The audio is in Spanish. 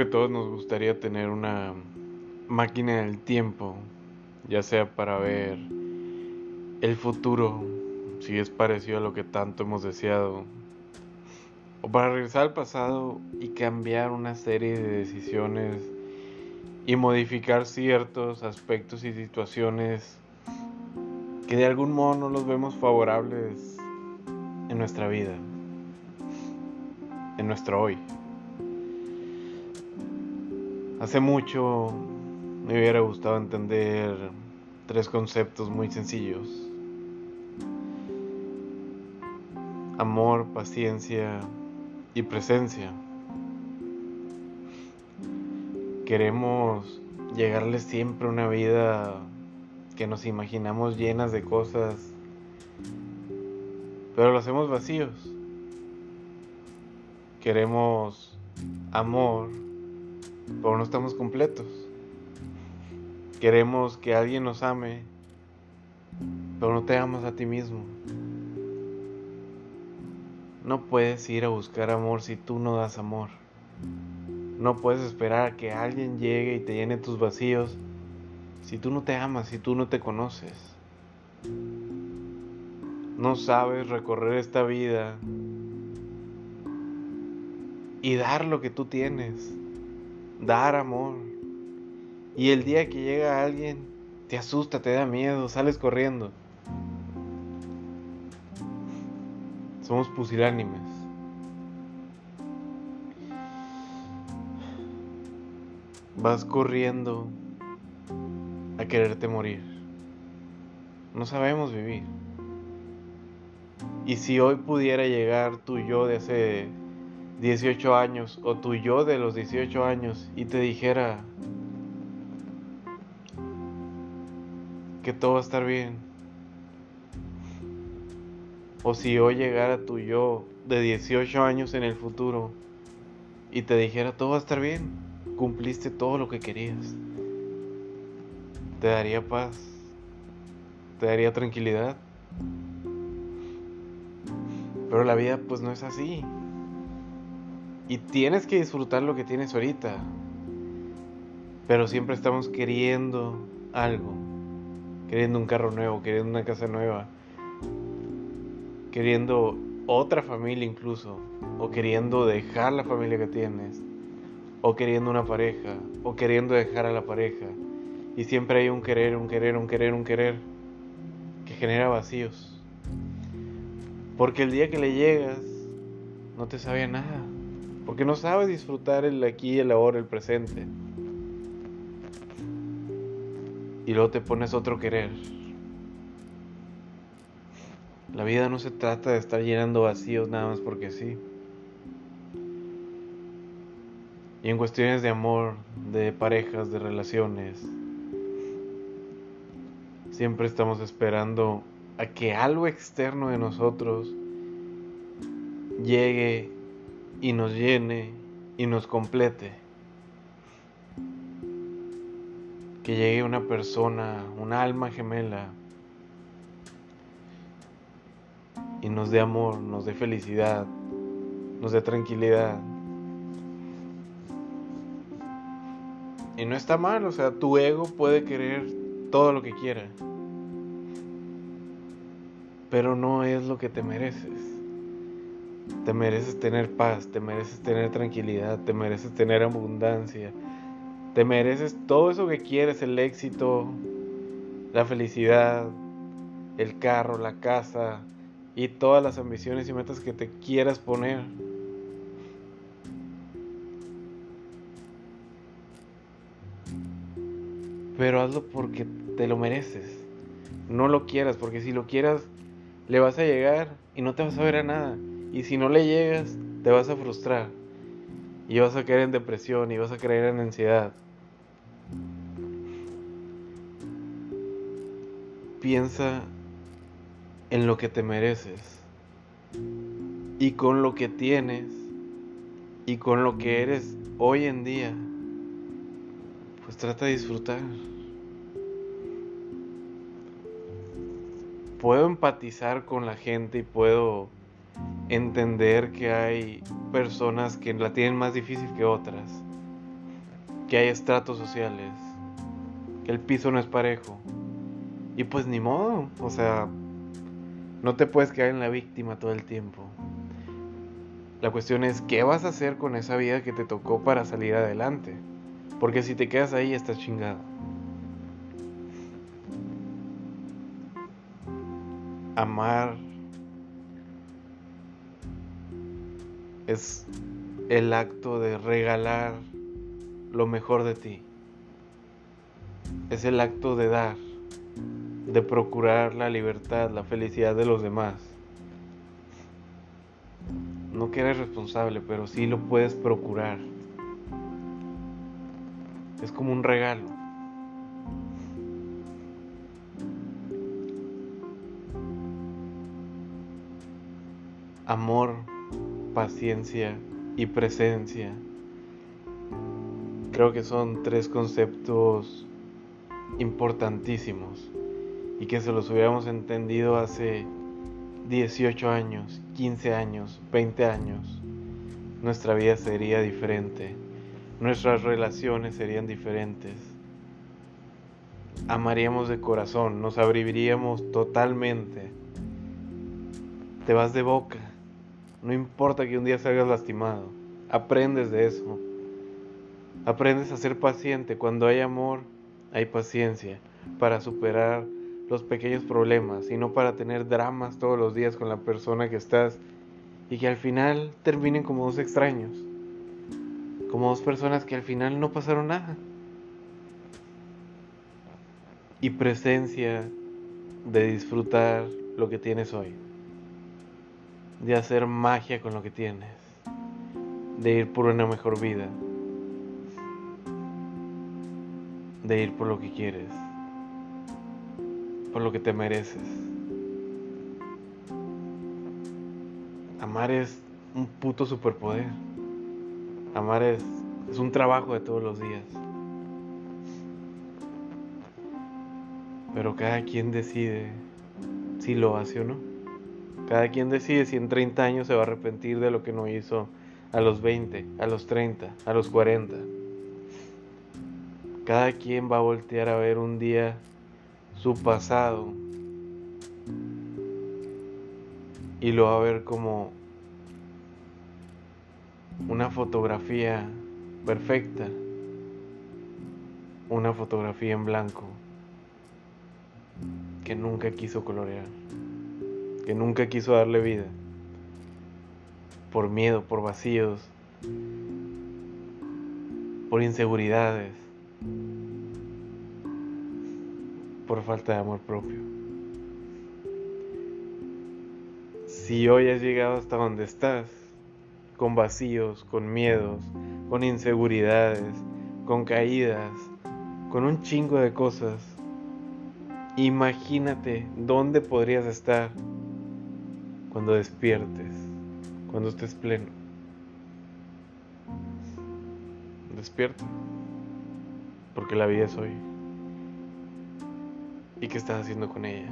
que todos nos gustaría tener una máquina del tiempo, ya sea para ver el futuro, si es parecido a lo que tanto hemos deseado, o para regresar al pasado y cambiar una serie de decisiones y modificar ciertos aspectos y situaciones que de algún modo no los vemos favorables en nuestra vida, en nuestro hoy. Hace mucho me hubiera gustado entender tres conceptos muy sencillos. Amor, paciencia y presencia. Queremos llegarle siempre una vida que nos imaginamos llenas de cosas, pero lo hacemos vacíos. Queremos amor, pero no estamos completos. Queremos que alguien nos ame, pero no te amas a ti mismo. No puedes ir a buscar amor si tú no das amor. No puedes esperar a que alguien llegue y te llene tus vacíos si tú no te amas, si tú no te conoces. No sabes recorrer esta vida y dar lo que tú tienes dar amor. Y el día que llega alguien, te asusta, te da miedo, sales corriendo. Somos pusilánimes. Vas corriendo a quererte morir. No sabemos vivir. Y si hoy pudiera llegar tu yo de hace 18 años o tu yo de los 18 años y te dijera que todo va a estar bien. O si hoy llegara tu yo de 18 años en el futuro y te dijera todo va a estar bien, cumpliste todo lo que querías. Te daría paz, te daría tranquilidad. Pero la vida pues no es así. Y tienes que disfrutar lo que tienes ahorita. Pero siempre estamos queriendo algo. Queriendo un carro nuevo, queriendo una casa nueva. Queriendo otra familia incluso. O queriendo dejar la familia que tienes. O queriendo una pareja. O queriendo dejar a la pareja. Y siempre hay un querer, un querer, un querer, un querer. Que genera vacíos. Porque el día que le llegas, no te sabía nada. Porque no sabes disfrutar el aquí, el ahora, el presente. Y luego te pones otro querer. La vida no se trata de estar llenando vacíos nada más porque sí. Y en cuestiones de amor, de parejas, de relaciones, siempre estamos esperando a que algo externo de nosotros llegue y nos llene y nos complete. Que llegue una persona, un alma gemela y nos dé amor, nos dé felicidad, nos dé tranquilidad. Y no está mal, o sea, tu ego puede querer todo lo que quiera, pero no es lo que te mereces. Te mereces tener paz, te mereces tener tranquilidad, te mereces tener abundancia, te mereces todo eso que quieres, el éxito, la felicidad, el carro, la casa y todas las ambiciones y metas que te quieras poner. Pero hazlo porque te lo mereces. No lo quieras, porque si lo quieras, le vas a llegar y no te vas a ver a nada. Y si no le llegas, te vas a frustrar. Y vas a caer en depresión y vas a caer en ansiedad. Piensa en lo que te mereces. Y con lo que tienes. Y con lo que eres hoy en día. Pues trata de disfrutar. Puedo empatizar con la gente y puedo entender que hay personas que la tienen más difícil que otras. que hay estratos sociales, que el piso no es parejo. Y pues ni modo, o sea, no te puedes quedar en la víctima todo el tiempo. La cuestión es, ¿qué vas a hacer con esa vida que te tocó para salir adelante? Porque si te quedas ahí, estás chingado. Amar es el acto de regalar lo mejor de ti. Es el acto de dar, de procurar la libertad, la felicidad de los demás. No que eres responsable, pero sí lo puedes procurar. Es como un regalo. Amor, paciencia y presencia. Creo que son tres conceptos importantísimos y que se los hubiéramos entendido hace 18 años, 15 años, 20 años, nuestra vida sería diferente, nuestras relaciones serían diferentes. Amaríamos de corazón, nos abriríamos totalmente. Te vas de boca, no importa que un día salgas lastimado, aprendes de eso. Aprendes a ser paciente. Cuando hay amor, hay paciencia para superar los pequeños problemas y no para tener dramas todos los días con la persona que estás y que al final terminen como dos extraños, como dos personas que al final no pasaron nada. Y presencia de disfrutar lo que tienes hoy, de hacer magia con lo que tienes, de ir por una mejor vida, de ir por lo que quieres por lo que te mereces. Amar es un puto superpoder. Amar es, es un trabajo de todos los días. Pero cada quien decide si lo hace o no. Cada quien decide si en 30 años se va a arrepentir de lo que no hizo a los 20, a los 30, a los 40. Cada quien va a voltear a ver un día su pasado y lo va a ver como una fotografía perfecta, una fotografía en blanco que nunca quiso colorear, que nunca quiso darle vida, por miedo, por vacíos, por inseguridades por falta de amor propio. Si hoy has llegado hasta donde estás, con vacíos, con miedos, con inseguridades, con caídas, con un chingo de cosas, imagínate dónde podrías estar cuando despiertes, cuando estés pleno. Despierta, porque la vida es hoy. ¿Y qué estás haciendo con ella?